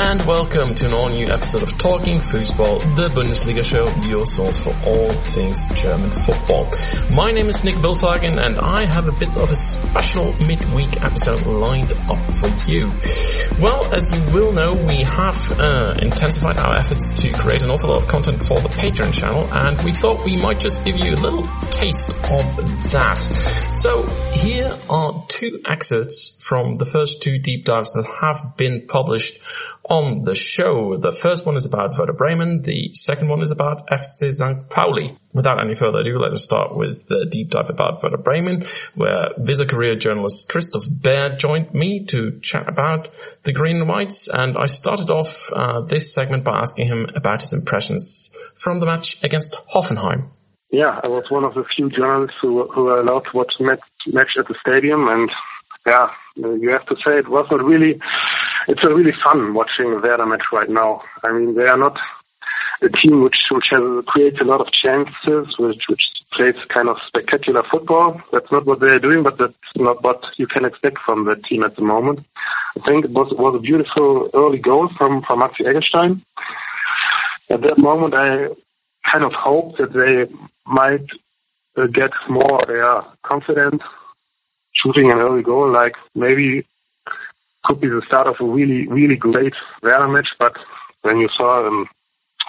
and welcome to an all new episode of Talking Football, the Bundesliga show, your source for all things German football. My name is Nick Bilshagen and I have a bit of a special midweek episode lined up for you. Well, as you will know, we have uh, intensified our efforts to create an awful lot of content for the Patreon channel and we thought we might just give you a little taste of that. So here are two excerpts from the first two deep dives that have been published on the show. The first one is about Werder Bremen. The second one is about FC St. Pauli. Without any further ado, let us start with the deep dive about Werder Bremen, where Weser-Kurier journalist Christoph Baehr joined me to chat about the Green and Whites. And I started off uh, this segment by asking him about his impressions from the match against Hoffenheim. Yeah, I was one of the few journalists who, who were allowed to watch match, match at the stadium and yeah, you have to say it was not really it's a really fun watching a Werder match right now. I mean, they are not a team which which has, creates a lot of chances, which which plays kind of spectacular football. That's not what they're doing, but that's not what you can expect from the team at the moment. I think it was was a beautiful early goal from from Maxi Eggestein. At that moment, I kind of hoped that they might uh, get more yeah, confident shooting an early goal, like maybe could be the start of a really, really great Werder match, but when you saw them, um,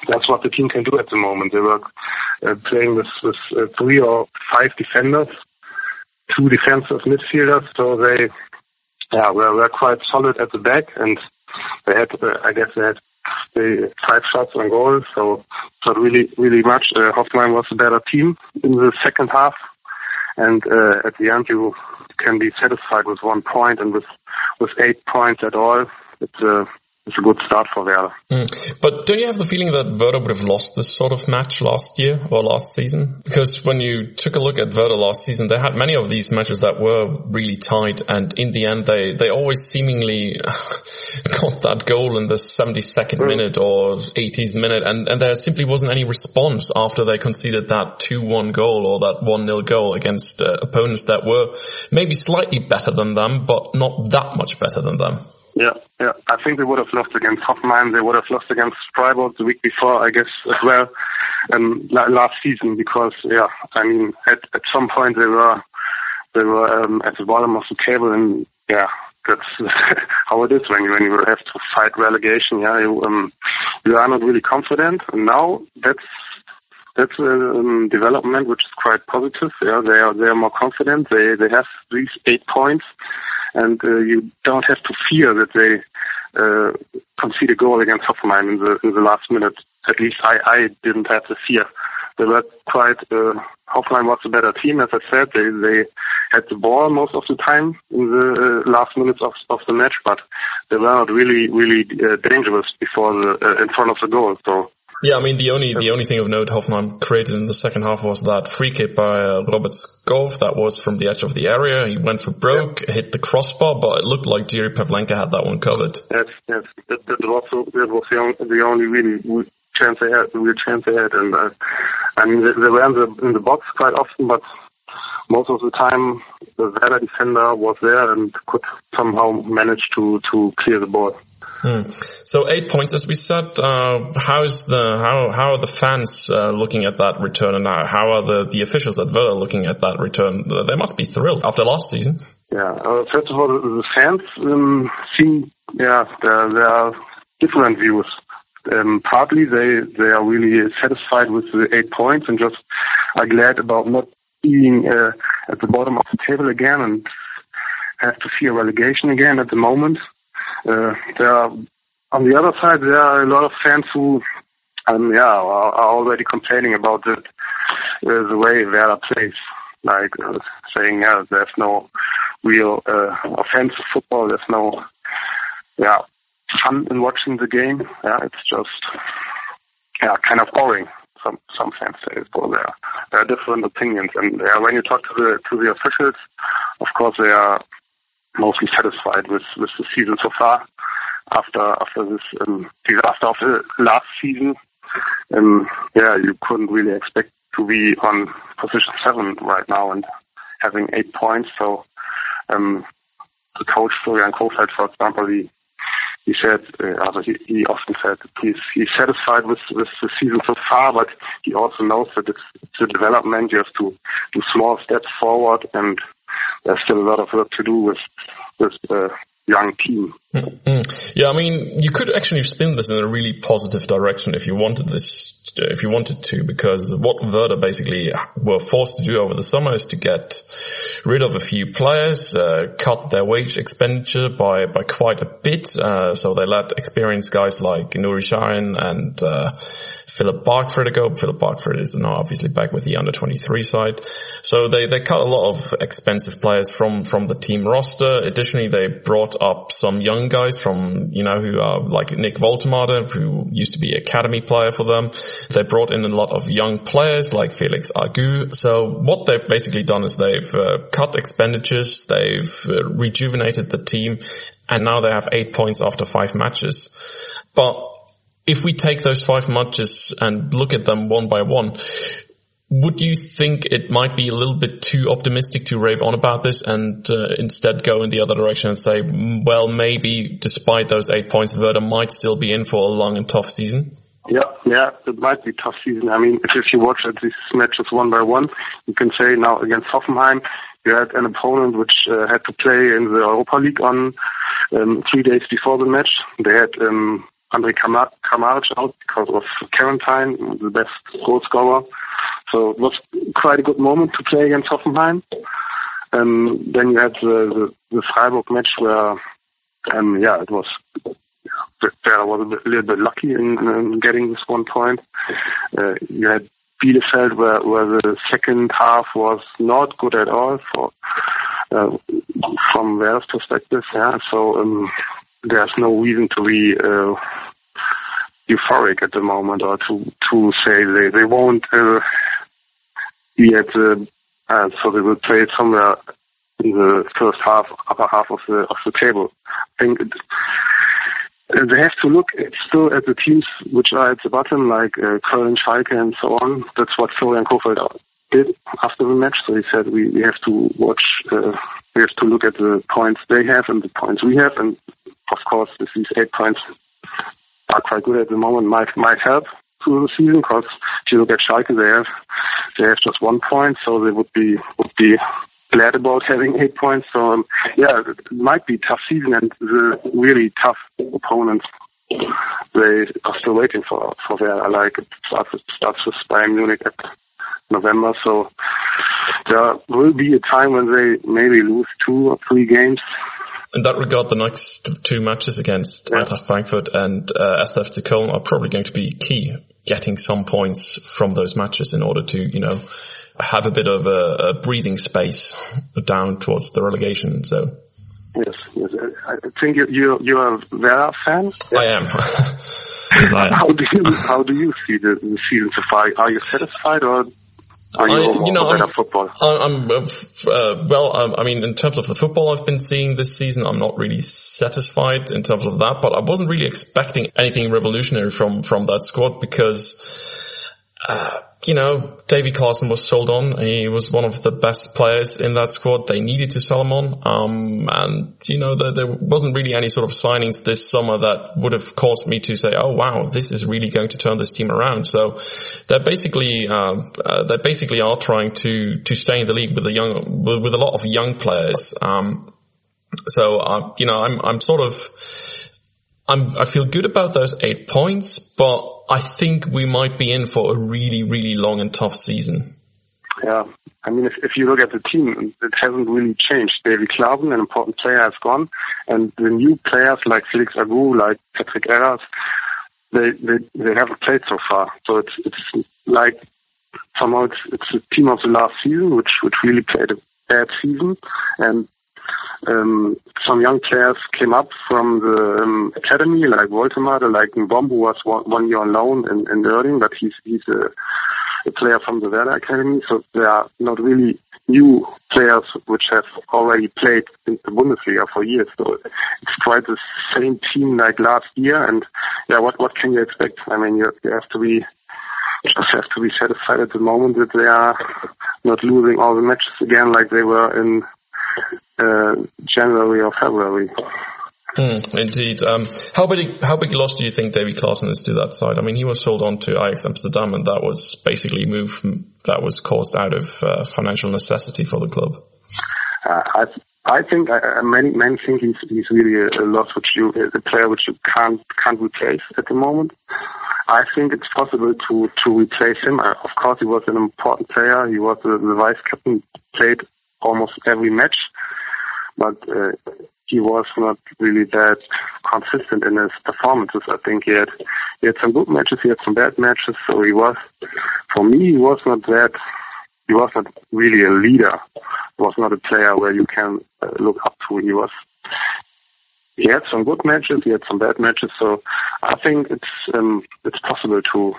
that's what the team can do at the moment. They were uh, playing with, with uh, three or five defenders, two defensive midfielders, so they yeah, were, were quite solid at the back, and they had, uh, I guess, they had they, five shots on goal, so not really, really much. Uh, Hoffenheim was a better team in the second half, and uh, at the end you can be satisfied with one point and with with eight points at all. It's a it's a good start for Werder. Mm. But don't you have the feeling that Werder would have lost this sort of match last year or last season? Because when you took a look at Werder last season, they had many of these matches that were really tight, and in the end, they they always seemingly got that goal in the 72nd mm. minute or 80th minute, and and there simply wasn't any response after they conceded that 2-1 goal or that 1-0 goal against uh, opponents that were maybe slightly better than them, but not that much better than them. Yeah, yeah. I think they would have lost against Hoffenheim. They would have lost against Freiburg the week before, I guess, as well, um, last season. Because yeah, I mean, at at some point they were they were um, at the bottom of the table, and yeah, that's how it is when you when you have to fight relegation. Yeah, you, um, you are not really confident. And now that's that's a um, development which is quite positive. Yeah, they are they are more confident. They they have these eight points and uh, you don't have to fear that they uh, concede a goal against Hoffenheim in the in the last minute. At least I, I didn't have the fear. They were quite. Uh, Hoffenheim was a better team, as I said. They they had the ball most of the time in the uh, last minutes of of the match, but they were not really really uh, dangerous before the uh, in front of the goal. So yeah, I mean the only the only thing of note Hoffenheim created in the second half was that free kick by uh, Robert Skov that was from the edge of the area. He went for broke, yeah. hit the crossbar, but it looked like Jiri Pavlenka had that one covered. Yes, yes, that, that was that was the only, the only really chance they had, the real chance they had, and uh, I mean they, they were in the in the box quite often, but most of the time the Werder defender was there and could somehow manage to to clear the ball. Hmm. So eight points, as we said. Uh, how is the how how are the fans uh, looking at that return, and how are the the officials at Werder looking at that return? They must be thrilled after last season. Yeah. Uh, first of all, the, the fans um, seem yeah there, there are different views. Um, partly they they are really satisfied with the eight points and just are glad about not being uh, at the bottom of the table again and have to fear relegation again at the moment. Uh, there are, on the other side, there are a lot of fans who, um, yeah, are, are already complaining about the, uh, the way Werder plays, like uh, saying, yeah, there's no real uh, offensive football. There's no, yeah, fun in watching the game. Yeah, it's just, yeah, kind of boring. Some some fans say, well, there there are different opinions, and yeah, when you talk to the to the officials, of course they are mostly satisfied with, with the season so far. After after this um, disaster of the last season, um, yeah, you couldn't really expect to be on position seven right now and having eight points. So um, the coach Florian Kohfeldt, for example, he, he said, uh, he, he often said he's, he's satisfied with, with the season so far, but he also knows that it's, it's a development. You have to do small steps forward, and there's still a lot of work to do with with uh, young team. Mm-hmm. Yeah, I mean, you could actually spin this in a really positive direction if you wanted this, if you wanted to, because what Werder basically were forced to do over the summer is to get rid of a few players, uh, cut their wage expenditure by, by quite a bit. Uh, so they let experienced guys like Nuri Sahin and, uh, Philipp Bargfrede go. Philipp Bargfrede is now obviously back with the under 23 side. So they, they cut a lot of expensive players from, from the team roster. Additionally, they brought up some young guys from, you know, who are like Nick Woltemade, who used to be academy player for them. They brought in a lot of young players like Felix Agu. So what they've basically done is they've uh, cut expenditures, they've uh, rejuvenated the team, and now they have eight points after five matches. But if we take those five matches and look at them one by one, would you think it might be a little bit too optimistic to rave on about this and uh, instead go in the other direction and say, well, maybe despite those eight points, Werder might still be in for a long and tough season? Yeah, yeah, it might be tough season. I mean, if, you watch at these matches one by one, you can say now against Hoffenheim, you had an opponent which uh, had to play in the Europa League on um, three days before the match. They had um, Andre Kramaric out because of quarantine, the best goal scorer. So it was quite a good moment to play against Hoffenheim. Um, then you had the, the, the Freiburg match where, um, yeah, it was, there was a, a little bit lucky in, in getting this one point. Uh, you had Bielefeld where, where the second half was not good at all for, uh, from their perspective. Yeah, so, um, there's no reason to be, uh, euphoric at the moment or to, to say they, they won't, uh, at the, uh, so they will play somewhere in the first half, upper half of the of the table. I think it, they have to look at, still at the teams which are at the bottom, like uh, Köln, Schalke, and so on. That's what Florian Kohfeldt did after the match. So he said we, we have to watch, uh, we have to look at the points they have and the points we have, and of course, if these eight points are quite good at the moment, might might help through the season. Because if you look at Schalke, they have they have just one point, so they would be would be glad about having eight points. So um, yeah, it might be a tough season, and the really tough opponents they are still waiting for for their like it starts with, starts with Bayern Munich at November. So there will be a time when they maybe lose two or three games. In that regard, the next two matches against yeah. Eintracht Frankfurt and uh, SFC Köln are probably going to be key getting some points from those matches in order to, you know, have a bit of a, a breathing space down towards the relegation zone. Yes, yes. I think you you you're a Werder fan. I am. how do you how do you see the, the season so far? Are you satisfied or are you, I, you know, I'm, football? I'm uh, uh, well. Um, I mean, in terms of the football I've been seeing this season, I'm not really satisfied in terms of that. But I wasn't really expecting anything revolutionary from from that squad because uh, you know, Davy Klaassen was sold on. He was one of the best players in that squad. They needed to sell him on. Um, and, you know, there, there, wasn't really any sort of signings this summer that would have caused me to say, oh wow, this is really going to turn this team around. So they're basically, um, uh, they basically are trying to, to stay in the league with a young, with, with a lot of young players. Um, so, uh, you know, I'm, I'm sort of, I'm, I feel good about those eight points, but I think we might be in for a really, really long and tough season. Yeah. I mean, if, if you look at the team, it hasn't really changed. David Klaassen, an important player, has gone, and the new players like Felix Agu, like Patrick Erras, they, they they haven't played so far. So it's it's like somehow it's it's a team of the last season, which which really played a bad season, and um, some young players came up from the um, academy, like Woltemade, like Mbombu was one, one year on loan in, in Uerdingen, but he's he's a, a player from the Werder Academy. So they are not really new players which have already played in the Bundesliga for years. So it's quite the same team like last year. And yeah, what what can you expect? I mean, you, you have to be just have to be satisfied at the moment that they are not losing all the matches again like they were in January or February. Mm, indeed. Um, how big how big loss do you think David Klaassen is to that side? I mean, he was sold on to Ajax Amsterdam, and that was basically a move that was caused out of uh, financial necessity for the club. Uh, I I think uh, many men think he's he's really a, a loss which you a player which you can't can't replace at the moment. I think it's possible to to replace him. Uh, of course, he was an important player. He was the, the vice captain, played almost every match, but uh, he was not really that consistent in his performances. I think he had he had some good matches, he had some bad matches. So he was, for me, he was not that. He was not really a leader. He was not a player where you can uh, look up to. He was. He had some good matches. He had some bad matches. So I think it's um, it's possible to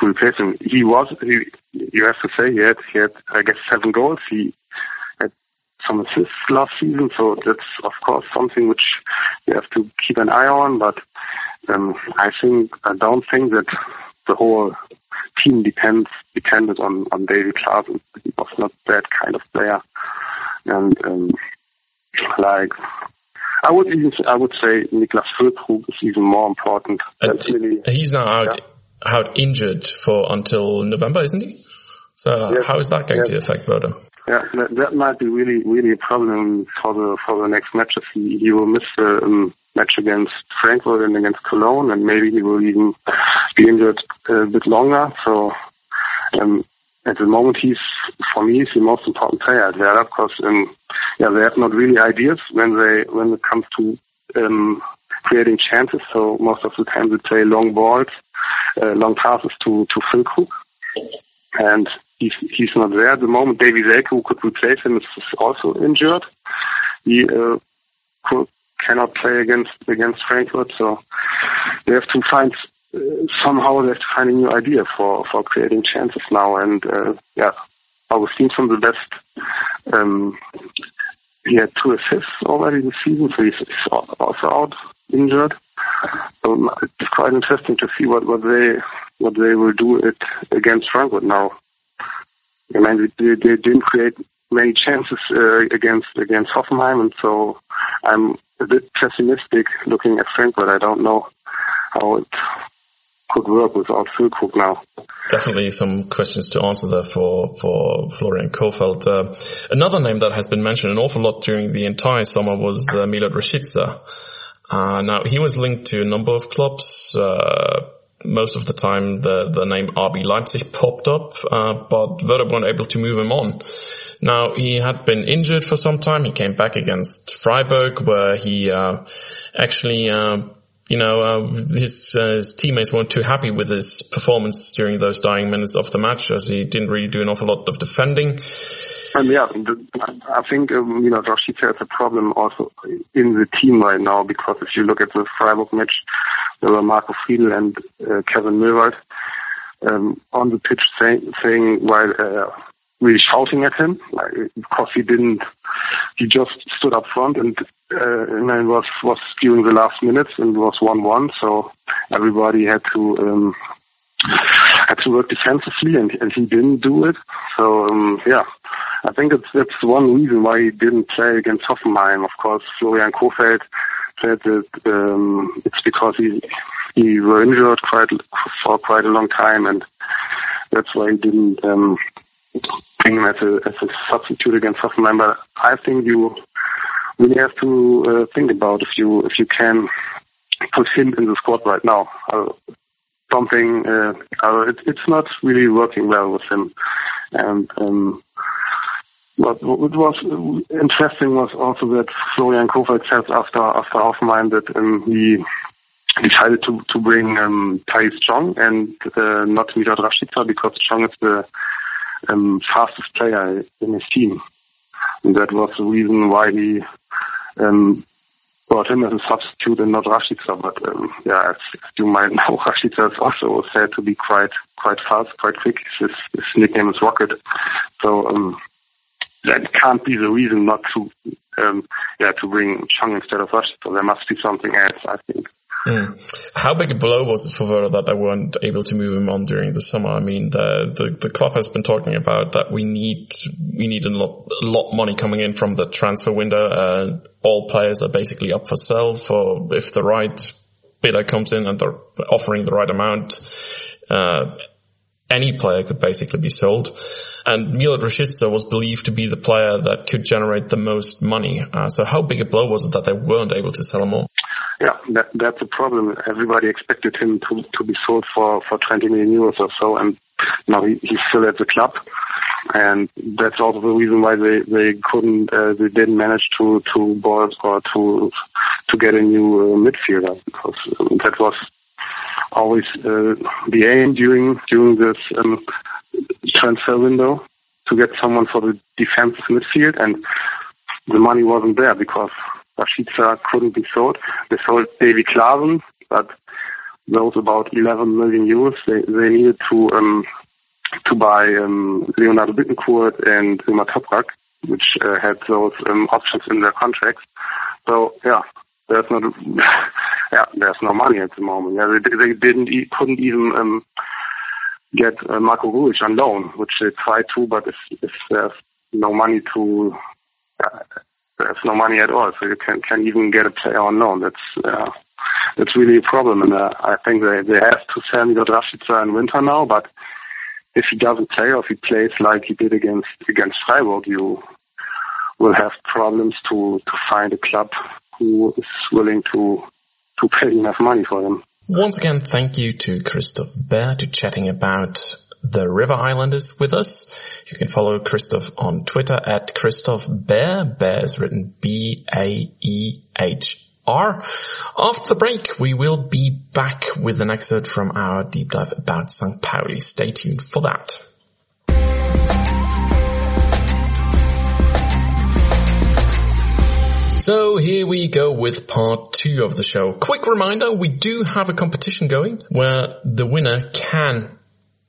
to replace him. He was. He, you have to say he had he had I guess seven goals. He some assists last season, so that's of course something which you have to keep an eye on. But um, I think I don't think that the whole team depends depended on on David Klaassen. He was not that kind of player, and um, like I would even I would say Niklas Füllkrug is even more important. Really, he's now out yeah. out injured for until November, isn't he? So yes. how is that going yes. to affect Werder? Yeah, that, that might be really, really a problem for the for the next matches. He, he will miss the um, match against Frankfurt and against Cologne, and maybe he will even be injured a bit longer. So, um, at the moment, he's for me he's the most important player at Werder because um, yeah, they have not really ideas when they when it comes to um, creating chances. So most of the time they play long balls, uh, long passes to to Füllkrug. And he's he's not there at the moment. Davie Selke, who could replace him, is also injured. He uh, could, cannot play against against Frankfurt, so they have to find uh, somehow they have to find a new idea for for creating chances now. And uh, yeah, Augustin from the best. Um, he had two assists already this season, so he's, he's also out injured. It's quite interesting to see what, what they what they will do it against Frankfurt now. I mean, they, they didn't create many chances uh, against against Hoffenheim, and so I'm a bit pessimistic looking at Frankfurt. I don't know how it could work without Füllkrug now. Definitely some questions to answer there for, for Florian Kohfeldt. Uh, another name that has been mentioned an awful lot during the entire summer was uh, Milot Rashica. Uh, now he was linked to a number of clubs, uh, most of the time the, the name RB Leipzig popped up, uh, but Werder weren't able to move him on. Now he had been injured for some time. He came back against Freiburg where he, uh, actually, uh, you know, uh, his, uh, his, teammates weren't too happy with his performance during those dying minutes of the match as he didn't really do an awful lot of defending. And yeah, I think, um, you know, Rashica has a problem also in the team right now because if you look at the Freiburg match, there were Marco Friedl and uh, Kevin Möwald um, on the pitch saying, saying while uh, really shouting at him like, because he didn't, he just stood up front and uh, and then was was during the last minutes and it was one one, so everybody had to. Um, had to work defensively and, and he didn't do it. So um, yeah, I think it's that's one reason why he didn't play against Hoffenheim. Of course, Florian Kohfeldt said that um, it's because he he was injured quite for quite a long time, and that's why he didn't um, bring him as a as a substitute against Hoffenheim. But I think you really have to uh, think about if you if you can put him in the squad right now. Uh, something uh, it, it's not really working well with him, and um, what, what was interesting was also that Florian Kohfeldt said after after Hoffenheim that um, he decided to to bring um, Tahith Chong and uh, not Milot Rashica because Chong is the um, fastest player in his team, and that was the reason why he um, brought him as a substitute and not Rashica. But um, yeah, as, as you might know, Rashica is also said to be quite quite fast, quite quick. His, his nickname is Rocket. So um, that can't be the reason not to um, yeah to bring Chong instead of. So there must be something else, I think. Mm. How big a blow was it for Werder that they weren't able to move him on during the summer? I mean, the, the, the club has been talking about that we need, we need a lot, a lot money coming in from the transfer window. Uh, all players are basically up for sale for if the right bidder comes in and they're offering the right amount. Uh, any player could basically be sold. And Milot Rashica was believed to be the player that could generate the most money. Uh, so how big a blow was it that they weren't able to sell him more? Yeah, that, that's a problem. Everybody expected him to, to be sold for, for 20 million euros or so, and now he, he's still at the club. And that's also the reason why they, they couldn't, uh, they didn't manage to, to board or to, to get a new uh, midfielder because that was always uh, the aim during, during this um, transfer window to get someone for the defensive midfield and the money wasn't there because Rashica couldn't be sold. They sold Davy Klaassen, but those about 11 million euros. They, they needed to um, to buy um, Leonardo Bittencourt and Ömer Toprak, which uh, had those um, options in their contracts. So yeah, there's not yeah there's no money at the moment. Yeah, they, they didn't e- couldn't even um, get uh, Marko Grujic on loan, which they tried to, but if, if there's no money to uh, there's no money at all, so you can can even get a player on loan. That's uh, that's really a problem, and uh, I think they they have to sell Milot Rashica in winter now. But if he doesn't play, or if he plays like he did against against Freiburg, you will have problems to to find a club who is willing to to pay enough money for him. Once again, thank you to Christoph Baehr to chatting about the River Islanders with us. You can follow Christoph on Twitter at Christoph Bear. Bear is written B-A-E-H-R. After the break, we will be back with an excerpt from our deep dive about St. Pauli. Stay tuned for that. So here we go with part two of the show. Quick reminder, we do have a competition going where the winner can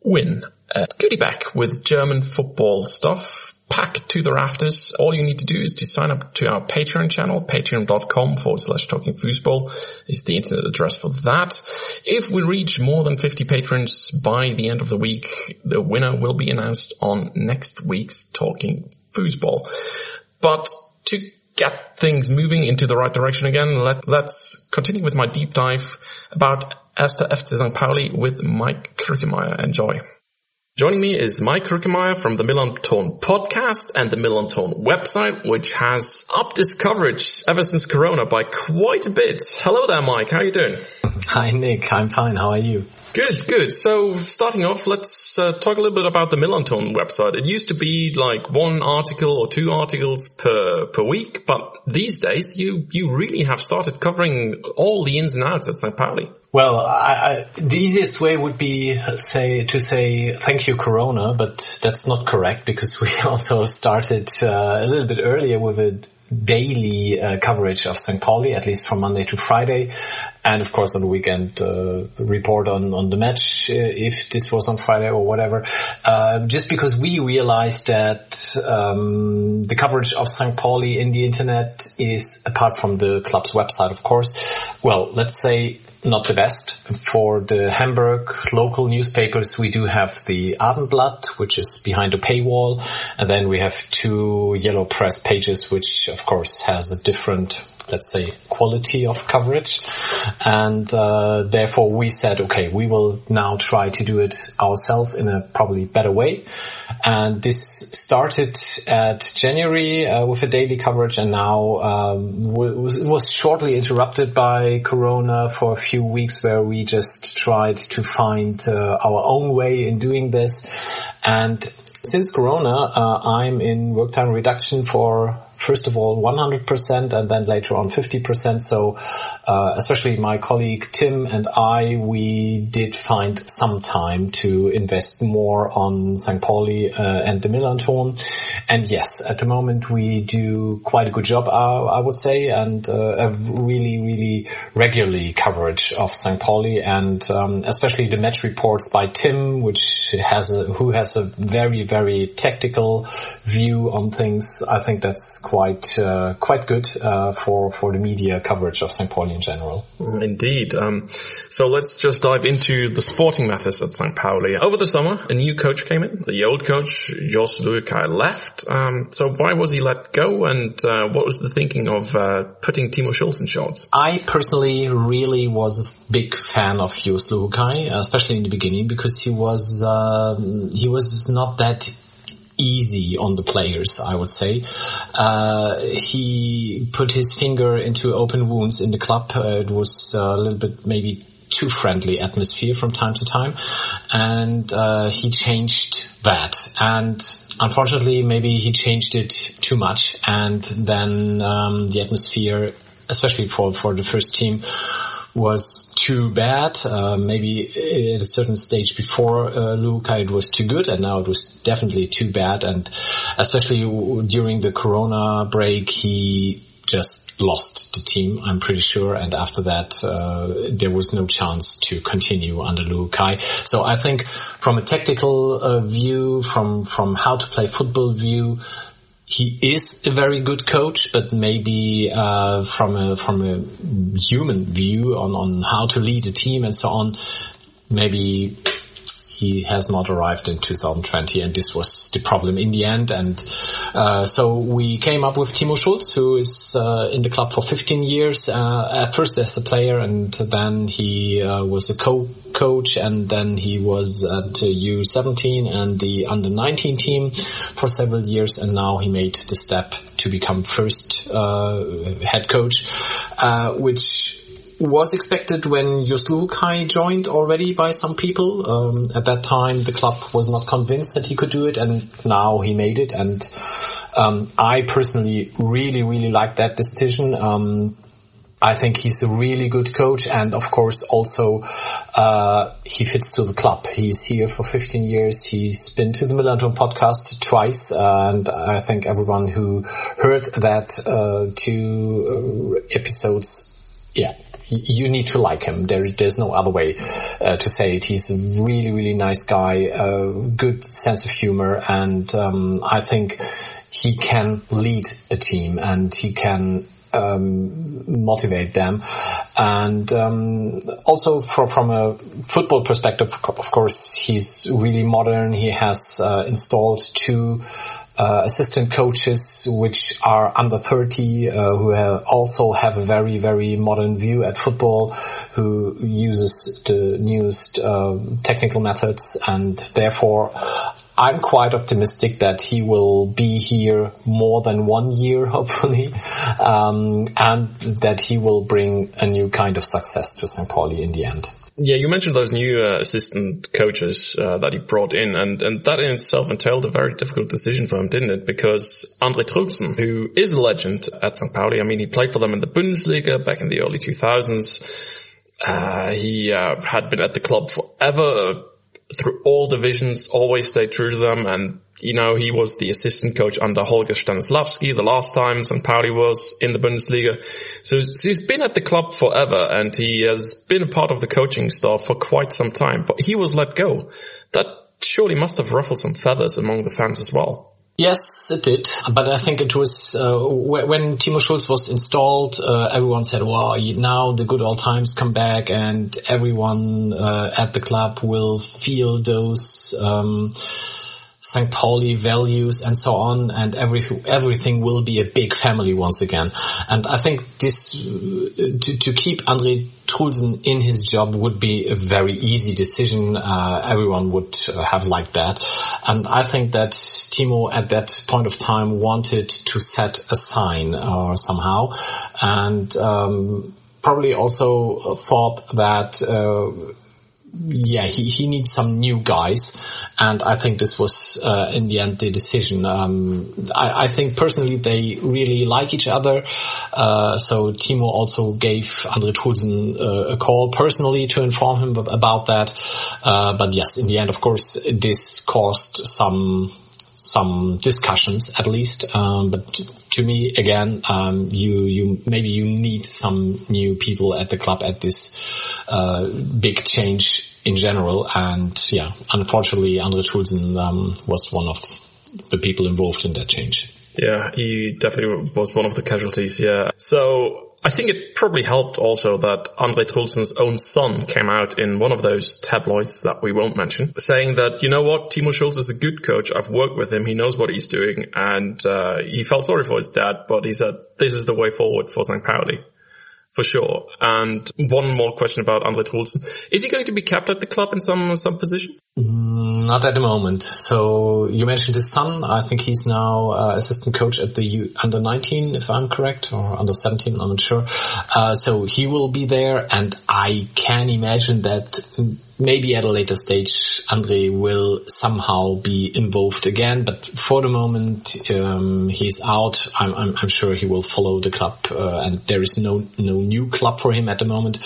win a goodie back with German football stuff packed to the rafters. All you need to do is to sign up to our Patreon channel, patreon.com forward slash talking foosball is the internet address for that. If we reach more than 50 patrons by the end of the week, the winner will be announced on next week's talking foosball. But to get things moving into the right direction again, let, let's continue with my deep dive about Erster FC St. Pauli with Mike Krückemeier. Enjoy. Joining me is Mike Krückemeier from the MillernTon podcast and the MillernTon website, which has upped its coverage ever since Corona by quite a bit. Hello there, Mike. How are you doing? Hi, Nick. I'm fine. How are you? Good, good. So starting off, let's uh, talk a little bit about the MillernTon website. It used to be like one article or two articles per per week, but these days you you really have started covering all the ins and outs of St. Pauli. Well, I, I, the easiest way would be say to say thank you Corona, but that's not correct because we also started uh, a little bit earlier with a daily uh, coverage of St. Pauli, at least from Monday to Friday. And of course on the weekend, uh, report on, on the match, uh, if this was on Friday or whatever. Uh, just because we realized that, um, the coverage of St. Pauli in the internet is, apart from the club's website, of course, well, let's say not the best. For the Hamburg local newspapers, we do have the Abendblatt, which is behind a paywall. And then we have two yellow press pages, which of course has a different let's say quality of coverage. And uh, therefore we said okay we will now try to do it ourselves in a probably better way. And this started at January uh, with a daily coverage. And now um, was, was shortly interrupted by Corona for a few weeks where we just tried to find uh, our own way in doing this. And since Corona, uh, I'm in work time reduction for first of all 100% and then later on 50%. So, uh, especially my colleague Tim and I, we did find some time to invest more on St. Pauli uh, and the MillernTon. And yes, at the moment we do quite a good job, uh, I would say, and uh, a really, really regularly coverage of St. Pauli and um, especially the match reports by Tim, which has a, who has a very, very tactical view on things. I think that's quite uh, quite good uh, for for the media coverage of St. Pauli in general. Indeed. Um, so let's just dive into the sporting matters at St. Pauli. Over the summer, a new coach came in. The old coach, Jos Luhukay, left. Um, so why was he let go, and uh, what was the thinking of uh, putting Timo Schulz in charge? I personally really was a big fan of Jos Luhukay, especially in the beginning, because he was um, he was not that easy on the players, I would say. Uh, he put his finger into open wounds in the club. Uh, it was a little bit maybe too friendly atmosphere from time to time, and uh, he changed that. And unfortunately, maybe he changed it too much, and then um, the atmosphere, especially for for the first team, was too bad. Uh, maybe at a certain stage before uh, Luhukay it was too good, and now it was definitely too bad. And especially during the Corona break, he just lost the team, I'm pretty sure. And after that, uh, there was no chance to continue under Luhukay. So I think from a tactical uh, view, from, from how to play football view, he is a very good coach, but maybe uh, from a from a human view on on how to lead a team and so on, maybe he has not arrived in 2020 and this was the problem in the end. And uh, so we came up with Timo Schulz who is uh, in the club for 15 years uh, at first as a player and then he uh, was a co-coach and then he was at U17 and the under 19 team for several years and now he made the step to become first uh, head coach uh, which was expected when Luhukay joined already by some people. Um, at that time, the club was not convinced that he could do it, and now he made it. And um, I personally really, really like that decision. Um, I think he's a really good coach, and of course, also uh, he fits to the club. He's here for 15 years. He's been to the MillernTon podcast twice, and I think everyone who heard that uh, two uh, episodes, yeah, you need to like him. There, there's no other way uh, to say it. He's a really, really nice guy, a good sense of humor, and um, I think he can lead a team and he can um, motivate them. And um, also from a football perspective, of course, he's really modern. He has uh, installed two uh, assistant coaches which are under 30 uh, who have also have a very very modern view at football who uses the newest uh, technical methods and therefore I'm quite optimistic that he will be here more than one year, hopefully, um, and that he will bring a new kind of success to St. Pauli in the end. Yeah, you mentioned those new uh, assistant coaches uh, that he brought in, and, and that in itself entailed a very difficult decision for him, didn't it? Because Andre Trulsen, who is a legend at St. Pauli, I mean, he played for them in the Bundesliga back in the early 2000s. Uh, he uh, had been at the club forever, through all divisions, always stayed true to them, and you know, he was the assistant coach under Holger Stanislawski the last time St. Pauli was in the Bundesliga. So, so he's been at the club forever and he has been a part of the coaching staff for quite some time, but he was let go. That surely must have ruffled some feathers among the fans as well. Yes, it did. But I think it was uh, when Timo Schulz was installed. Uh, everyone said, "Well, now the good old times come back, and everyone uh, at the club will feel those." Um, St. Pauli values and so on, and every, everything will be a big family once again. And I think this, to, to keep Andre Trulsen in his job would be a very easy decision. Uh, everyone would have liked that. And I think that Timo at that point of time wanted to set a sign uh, somehow. And, um, probably also thought that, uh, yeah, he, he needs some new guys. And I think this was, uh, in the end, the decision. Um, I, I, think personally they really like each other. Uh, so Timo also gave Andre Trulsen uh, a call personally to inform him about that. Uh, but yes, in the end, of course, this caused some some discussions at least. Um, but to me, again, um, you you maybe you need some new people at the club at this uh, big change in general. And yeah, unfortunately, Andre Trulsen um, was one of the people involved in that change. Yeah, he definitely was one of the casualties. Yeah. So I think it probably helped also that Andre Trulsen's own son came out in one of those tabloids that we won't mention, saying that, you know what, Timo Schulz is a good coach. I've worked with him. He knows what he's doing. And uh, he felt sorry for his dad, but he said, this is the way forward for St. Pauli. For sure. And one more question about Andre Trulsen. Is he going to be kept at the club in some some position? Mm, not at the moment. So you mentioned his son. I think he's now uh, assistant coach at the U- under 19, if I'm correct, or under 17. I'm not sure. Uh, so he will be there, and I can imagine that maybe at a later stage Andre will somehow be involved again, but for the moment um, he's out. I'm, I'm, I'm, sure he will follow the club, uh, and there is no no new club for him at the moment.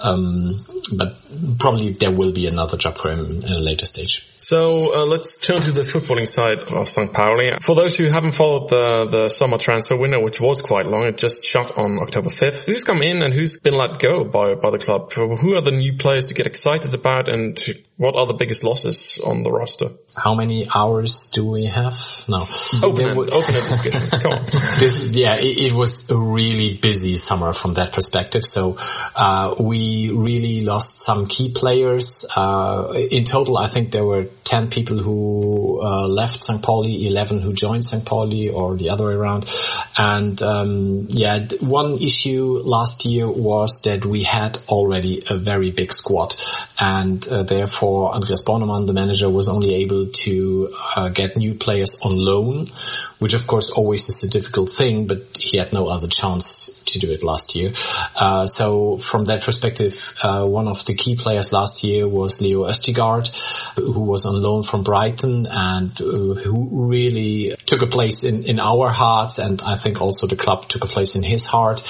Um, but probably there will be another job for him at a later stage. So uh, let's turn to the footballing side of St. Pauli. For those who haven't followed the, the summer transfer window, which was quite long, it just shut on October 5th. Who's come in and who's been let go by, by the club? Who are the new players to get excited about and what are the biggest losses on the roster? How many hours do we have? No. Open, end, open a discussion. Come on. This, yeah, it, it, was a really busy summer from that perspective. So, uh, we really lost some key players. Uh, in total, I think there were 10 people who uh, left St. Pauli, 11 who joined St. Pauli or the other way around. And um, yeah, one issue last year was that we had already a very big squad and uh, therefore Andreas Bornemann, the manager, was only able to uh, get new players on loan, which of course always is a difficult thing, but he had no other chance to do it last year. Uh, so from that perspective, uh, one of the key players last year was Leo Østigard, who was on loan from Brighton and uh, who really took a place in, in our hearts. And I think also the club took a place in his heart,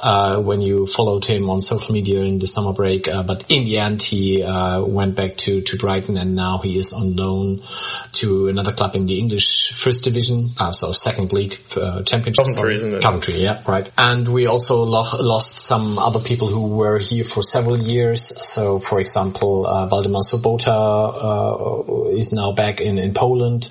uh, when you followed him on social media in the summer break. Uh, but in the end, he, uh, went back to, to Brighton and now he is on loan to another club in the English first division, so second league, championship. Coventry, isn't it? Coventry, yeah, right. And we also lo lost some other people who were here for several years. So, for example, uh, Waldemar Sobota uh, is now back in, in Poland.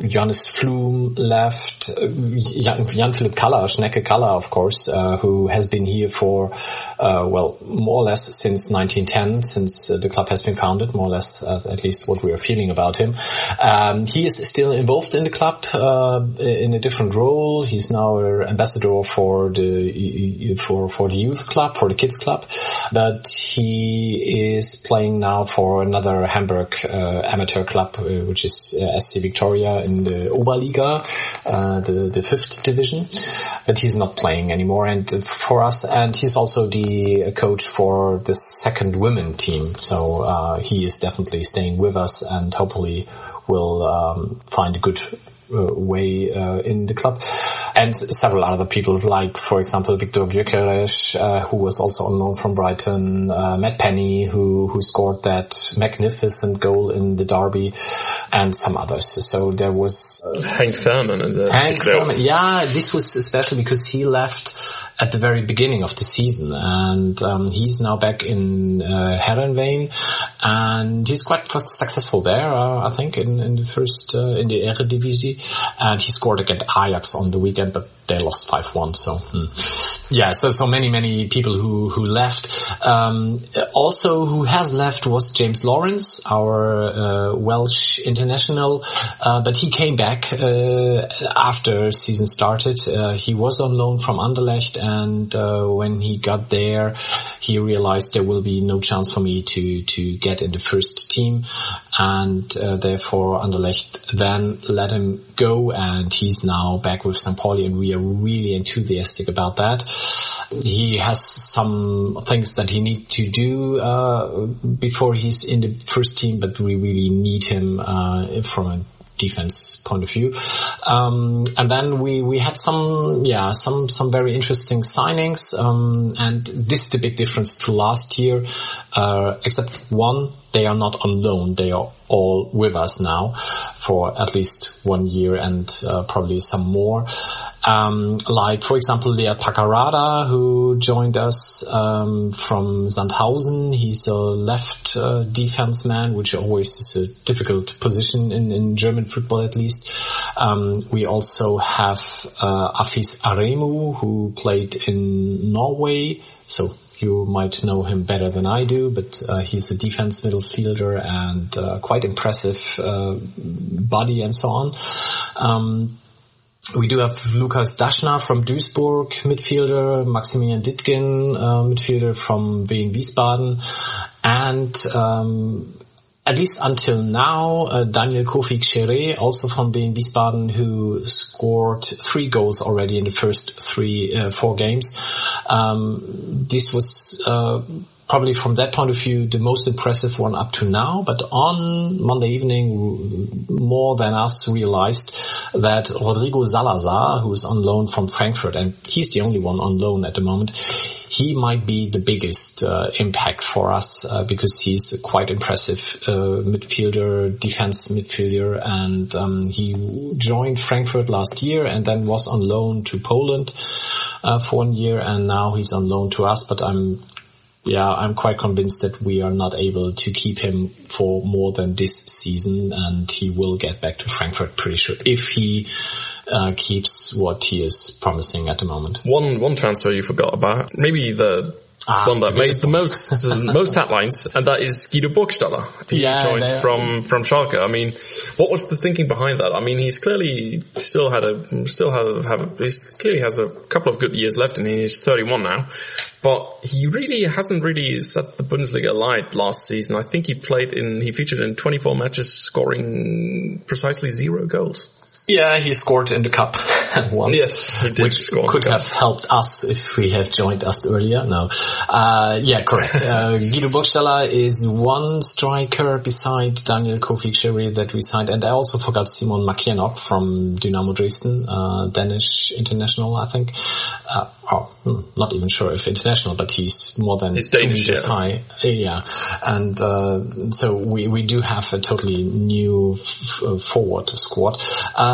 Johannes Flum left. Jan, Jan Philipp Kalla, Schnecke Kalla, of course, uh, who has been here for, uh, well, more or less since 1910, since uh, the club has been founded, more or less, uh, at least what we are feeling about him. Um, he is still involved in the club uh, in a different role. He's now an ambassador for the for for the youth club, for the kids club, but he is playing now for another Hamburg uh, amateur club, which is SC Victoria in the Oberliga, uh, the, the fifth division, but he's not playing anymore. And for us, and he's also the coach for the second women team. So, uh, he is definitely staying with us and hopefully will, um, find a good way uh, in the club. And several other people, like for example Viktor Gyökeres, uh, who was also on loan from Brighton, uh, Matt Penney, who who scored that magnificent goal in the derby, and some others. So there was uh, Henk Veerman and Henk Veerman. Yeah, this was especially because he left at the very beginning of the season, and um, he's now back in uh, and he's quite successful there, uh, I think, in, in the first uh, in the Eredivisie, and he scored against Ajax on the weekend, but they lost 5-1. So hmm. yeah, so so many many people who who left. Um, also, who has left was James Lawrence, our uh, Welsh international, uh, but he came back uh, after season started. Uh, he was on loan from Anderlecht, and uh, when he got there, he realized there will be no chance for me to to get in the first team, and uh, therefore Anderlecht then let him go, and he's now back with St. Pauli, and we are really enthusiastic about that. He has some things that he needs to do uh, before he's in the first team, but we really need him uh, from a defense point of view. Um, and then we, we had some, yeah, some, some very interesting signings. Um, and this is the big difference to last year, uh, except one, they are not on loan. They are all with us now for at least one year and uh, probably some more. Um, like for example, Leart Paqarada, who joined us um, from Sandhausen. He's a left uh, defense man, which always is a difficult position in, in German football, at least. Um, we also have uh, Afeez Aremu, who played in Norway. So you might know him better than I do, but uh, he's a defense midfielder and uh, quite impressive uh, body and so on. Um, we do have Lukas Daschner from Duisburg, midfielder, Maximilian Dittgen, uh, midfielder from Wehen Wiesbaden, and um, at least until now, uh, Daniel Kofi Kyereh, also from Wehen Wiesbaden, who scored three goals already in the first three, uh, four games. Um, this was uh, probably from that point of view, the most impressive one up to now. But on Monday evening, more than us realized that Rodrigo Zalazar, who's on loan from Frankfurt, and he's the only one on loan at the moment, he might be the biggest uh, impact for us uh, because he's a quite impressive uh, midfielder, defense midfielder, and um, he joined Frankfurt last year and then was on loan to Poland uh, for one year, and now he's on loan to us. But I'm yeah, I'm quite convinced that we are not able to keep him for more than this season, and he will get back to Frankfurt pretty sure if he uh, keeps what he is promising at the moment. One one transfer you forgot about, maybe the Ah, one that made the most most headlines, and that is Guido Burgstaller. He yeah, joined from from Schalke. I mean, what was the thinking behind that? I mean, he's clearly still had a still have have a, he clearly has a couple of good years left, and he's 31 now. But he really hasn't really set the Bundesliga alight last season. I think he played in he featured in 24 matches, scoring precisely zero goals. Yeah, he scored in the cup once. Yes, which could have helped us if we have joined us earlier. No, uh, yeah, correct. Uh, Guido Burgstaller is one striker beside Daniel Kofi Kyereh that we signed, and I also forgot Simon Makienok from Dynamo Dresden, uh, Danish international, I think. Uh, oh, hmm, not even sure if international, but he's more than he's Danish, yeah. high. Yeah, and uh, so we we do have a totally new f- forward squad.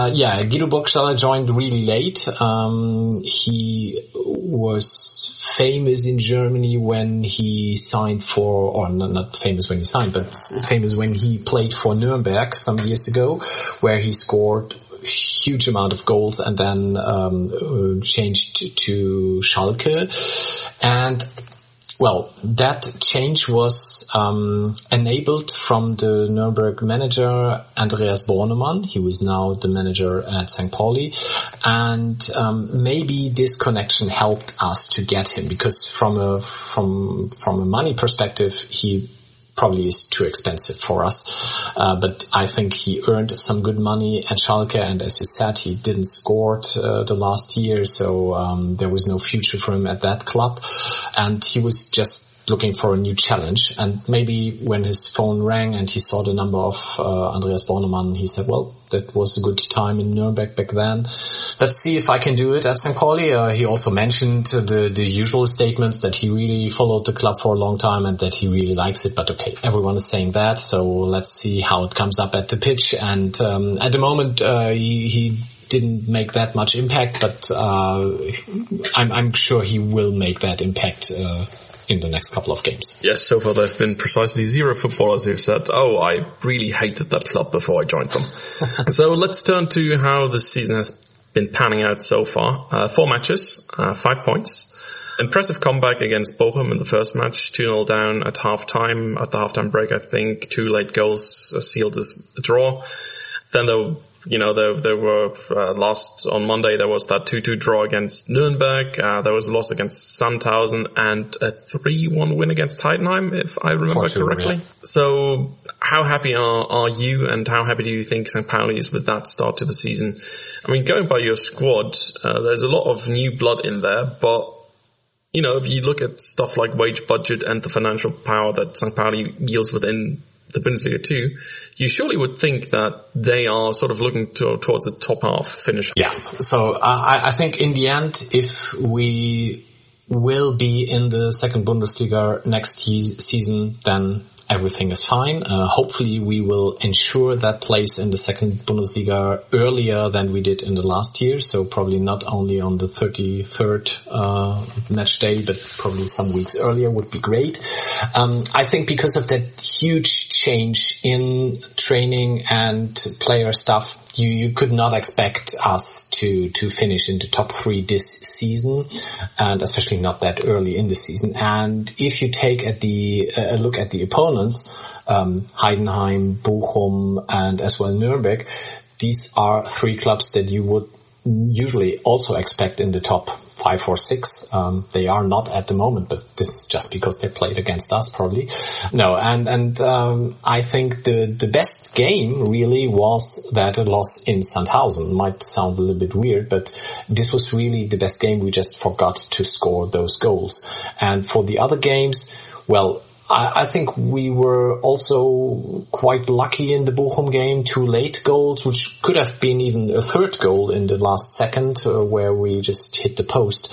Uh, yeah, Guido Burgstaller joined really late. Um, he was famous in Germany when he signed for, or not, not, famous when he signed, but famous when he played for Nuremberg some years ago, where he scored huge amount of goals and then um, changed to Schalke. And well, that change was um, enabled from the Nuremberg manager Andreas Bornemann. He was now the manager at St. Pauli, and um, maybe this connection helped us to get him because from a from from a money perspective, he probably is too expensive for us. Uh, but I think he earned some good money at Schalke, and as you said, he didn't score uh, the last year, so um, there was no future for him at that club, and he was just looking for a new challenge. And maybe when his phone rang and he saw the number of uh, Andreas Bornemann, he said, well, that was a good time in Nuremberg back then. Let's see if I can do it at St. Pauli. Uh, he also mentioned the, the usual statements that he really followed the club for a long time and that he really likes it. But okay, everyone is saying that. So let's see how it comes up at the pitch. And um, at the moment, uh, he, he didn't make that much impact, but uh, I'm, I'm, sure he will make that impact uh, in the next couple of games. Yes, so far there've been precisely zero footballers who've said, oh, I really hated that club before I joined them. so let's turn to how the season has been panning out so far. Uh, four matches, uh, five points. Impressive comeback against Bochum in the first match, 2-0 down at half time. At the halftime break, I think two late goals sealed a draw. Then though you know, there, there were, uh, last, on Monday, there was that 2-2 draw against Nuremberg, uh, there was a loss against Sandhausen and a 3-1 win against Heidenheim, if I remember correctly. Yeah. So, how happy are, are you and how happy do you think St. Pauli is with that start to the season? I mean, going by your squad, uh, there's a lot of new blood in there, but you know, if you look at stuff like wage budget and the financial power that St. Pauli yields within the Bundesliga too, you surely would think that they are sort of looking to, towards the top half finish. Yeah. So uh, I, I think in the end, if we will be in the second Bundesliga next season, then everything is fine. Uh, hopefully we will ensure that place in the second Bundesliga earlier than we did in the last year. So probably not only on the 33rd uh, match day, but probably some weeks earlier would be great. Um, I think because of that huge change in training and player stuff, you, you could not expect us to, to finish in the top three this season and especially not that early in the season. And if you take at the, a look at the um, Heidenheim, Bochum and as well Nuremberg, these are three clubs that you would usually also expect in the top five or six. Um, they are not at the moment, but this is just because they played against us probably. No, and, and, um, I think the, the best game really was that loss in Sandhausen. Might sound a little bit weird, but this was really the best game. We just forgot to score those goals. And for the other games, well, I, I think we were also quite lucky in the Bochum game. Two late goals, which could have been even a third goal in the last second, uh, where we just hit the post.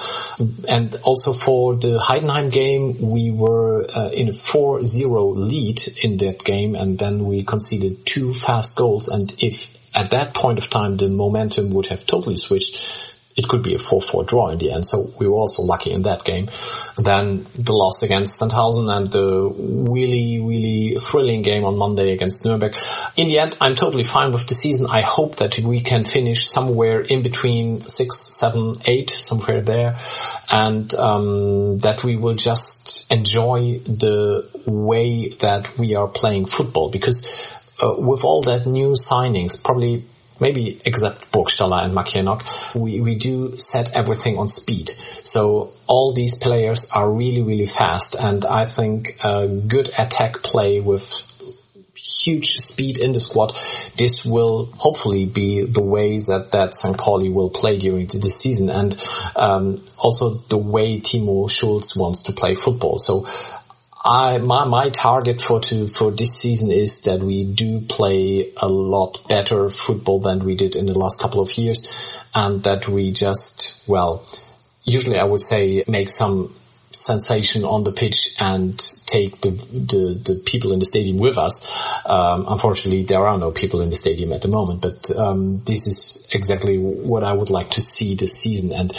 And also for the Heidenheim game, we were uh, in a 4-0 lead in that game, and then we conceded two fast goals. And if at that point of time the momentum would have totally switched, it could be a 4-4 draw in the end. So we were also lucky in that game. then the loss against Sandhausen and the really, really thrilling game on Monday against Nuremberg. In the end, I'm totally fine with the season. I hope that we can finish somewhere in between six, seven, eight, somewhere there. And, um, that we will just enjoy the way that we are playing football because uh, with all that new signings, probably maybe except Burgstaller and Makienok, we, we do set everything on speed. So all these players are really, really fast and I think a good attack play with huge speed in the squad, this will hopefully be the way that, that St. Pauli will play during the, season and um, also the way Timo Schulz wants to play football. So I my my target for to for this season is that we do play a lot better football than we did in the last couple of years, and that we just well, usually I would say make some sensation on the pitch and take the the, the people in the stadium with us. Um, unfortunately, there are no people in the stadium at the moment, but um, this is exactly what I would like to see this season. And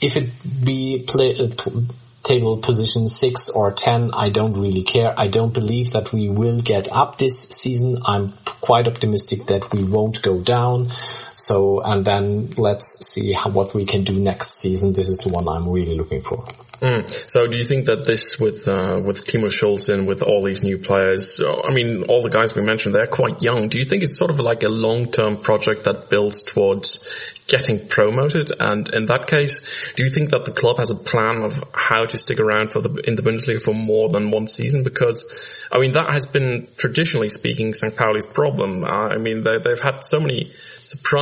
if it be play. Uh, table position 6 or 10, I don't really care. I don't believe that we will get up this season. I'm quite optimistic that we won't go down. So, and then let's see how, what we can do next season. This is the one I'm really looking for. Mm. So do you think that this with uh, with Timo Schulz and with all these new players, uh, I mean, all the guys we mentioned, they're quite young. Do you think it's sort of like a long-term project that builds towards getting promoted? And in that case, do you think that the club has a plan of how to stick around for the in the Bundesliga for more than one season? Because I mean, that has been traditionally speaking St. Pauli's problem. Uh, I mean, they, they've had so many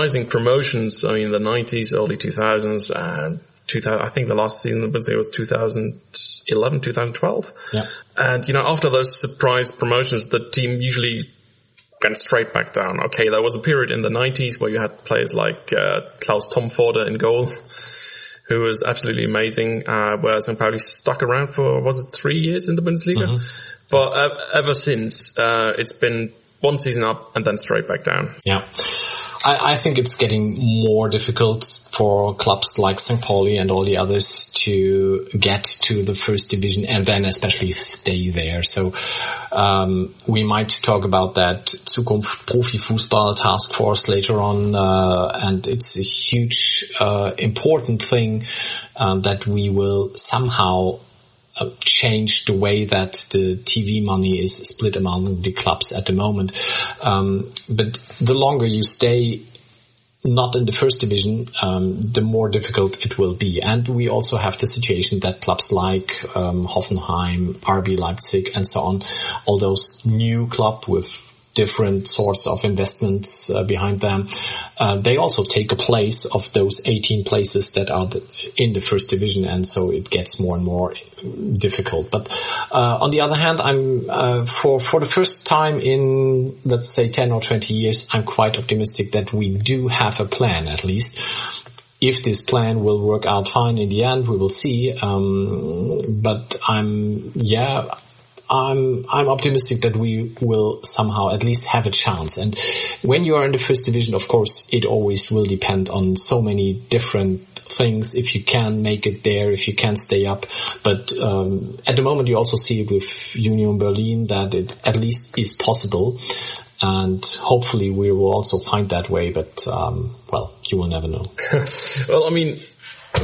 surprising promotions. I mean, the 90s, early 2000s, and 2000, I think the last season of the Bundesliga was 2011, 2012. Yeah. And, you know, after those surprise promotions, the team usually went straight back down. Okay, there was a period in the 90s where you had players like uh, Klaus Thomforde in goal, who was absolutely amazing, uh, where St. Pauli stuck around for, was it three years in the Bundesliga? Mm-hmm. But uh, ever since, uh, it's been one season up and then straight back down. Yeah. I, I, think it's getting more difficult for clubs like St. Pauli and all the others to get to the first division and then especially stay there. So um, we might talk about that Zukunft Profi Fußball task force later on, uh, and it's a huge uh, important thing um, that we will somehow uh, change the way that the TV money is split among the clubs at the moment. Um, but the longer you stay not in the first division, um, the more difficult it will be. And we also have the situation that clubs like um, Hoffenheim, RB Leipzig, and so on, all those new club with different sorts of investments uh, behind them. Uh, they also take a place of those 18 places that are the, in the first division, and so it gets more and more difficult. But uh, on the other hand, I'm uh, for for the first time in let's say 10 or 20 years, I'm quite optimistic that we do have a plan at least if this plan will work out fine in the end, we will see. Um, but I'm, yeah, I'm I'm optimistic that we will somehow at least have a chance. And when you are in the first division, of course, it always will depend on so many different things. If you can make it there, if you can stay up, but um, at the moment you also see it with Union Berlin that it at least is possible. And hopefully we will also find that way, but um, well, you will never know. well, I mean,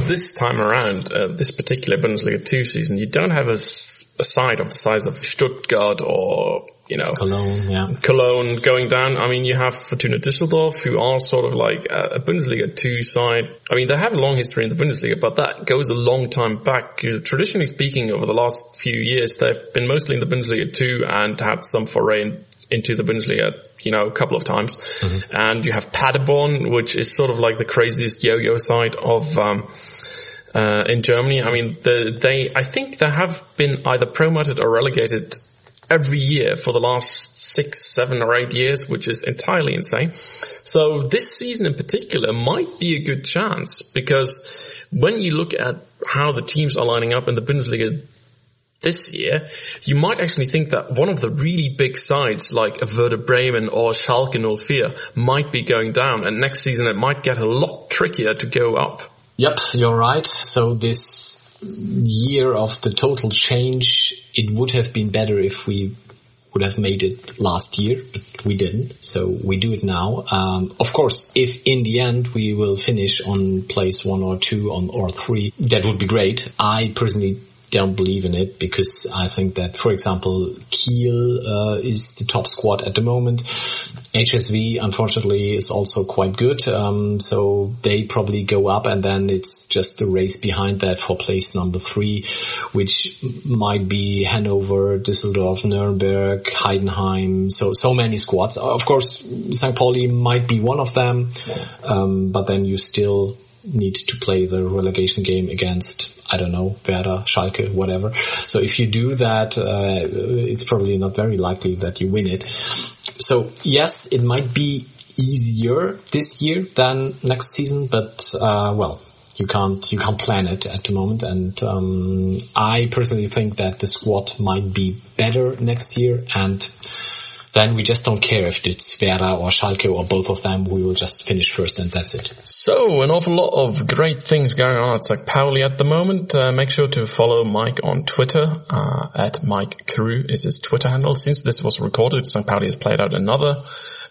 this time around, uh, this particular Bundesliga 2 season, you don't have a, a side of the size of Stuttgart or, you know, Cologne, yeah. Cologne going down. I mean, you have Fortuna Düsseldorf, who are sort of like a, Bundesliga 2 side. I mean, they have a long history in the Bundesliga, but that goes a long time back. Traditionally speaking, over the last few years, they've been mostly in the Bundesliga 2 and had some foray in, into the Bundesliga you know, a couple of times. Mm-hmm. And you have Paderborn, which is sort of like the craziest yo-yo side of, um, uh, in Germany. I mean, the, they, I think they have been either promoted or relegated every year for the last six, seven or eight years, which is entirely insane. So this season in particular might be a good chance because when you look at how the teams are lining up in the Bundesliga this year, you might actually think that one of the really big sides like Werder Bremen or Schalke 04 might be going down and next season it might get a lot trickier to go up. Yep, you're right. So this year of the total change, it would have been better if we would have made it last year, but we didn't. So we do it now. Um, of course, if in the end we will finish on place one or two on or three, that would be great. I personally don't believe in it because I think that, for example, Kiel uh, is the top squad at the moment. HSV, unfortunately, is also quite good. Um, so they probably go up and then it's just a race behind that for place number three, which might be Hanover, Düsseldorf, Nuremberg, Heidenheim. So, so many squads. Of course, St. Pauli might be one of them. Um, but then you still need to play the relegation game against I don't know, Werder, Schalke, whatever. So if you do that, uh, it's probably not very likely that you win it. So yes, it might be easier this year than next season, but uh, well, you can't you can't plan it at the moment. And um, I personally think that the squad might be better next year and then we just don't care if it's Werder or Schalke or both of them. We will just finish first and that's it. So an awful lot of great things going on at St. Pauli at the moment. Uh, make sure to follow Mike on Twitter, uh, at Mike Carew is his Twitter handle. Since this was recorded, St. Pauli has played out another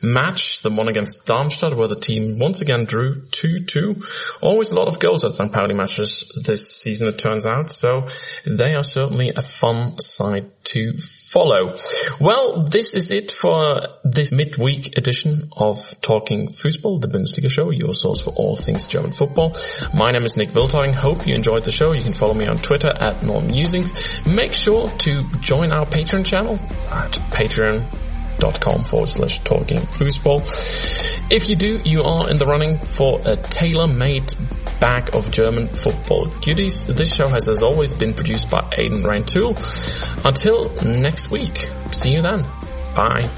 match, the one against Darmstadt, where the team once again drew 2-2. Always a lot of goals at St. Pauli matches this season, it turns out. So they are certainly a fun side to follow. Well, this is it for this midweek edition of Talking Football, the Bundesliga show, your source for all things German football. My name is Nick Wilthagen. Hope you enjoyed the show. You can follow me on Twitter at NormMusings. Make sure to join our Patreon channel at patreon.com forward slash talking football. If you do, you are in the running for a tailor-made bag of German football goodies. This show has as always been produced by Aidan Rantoul. Until next week, see you then. Bye.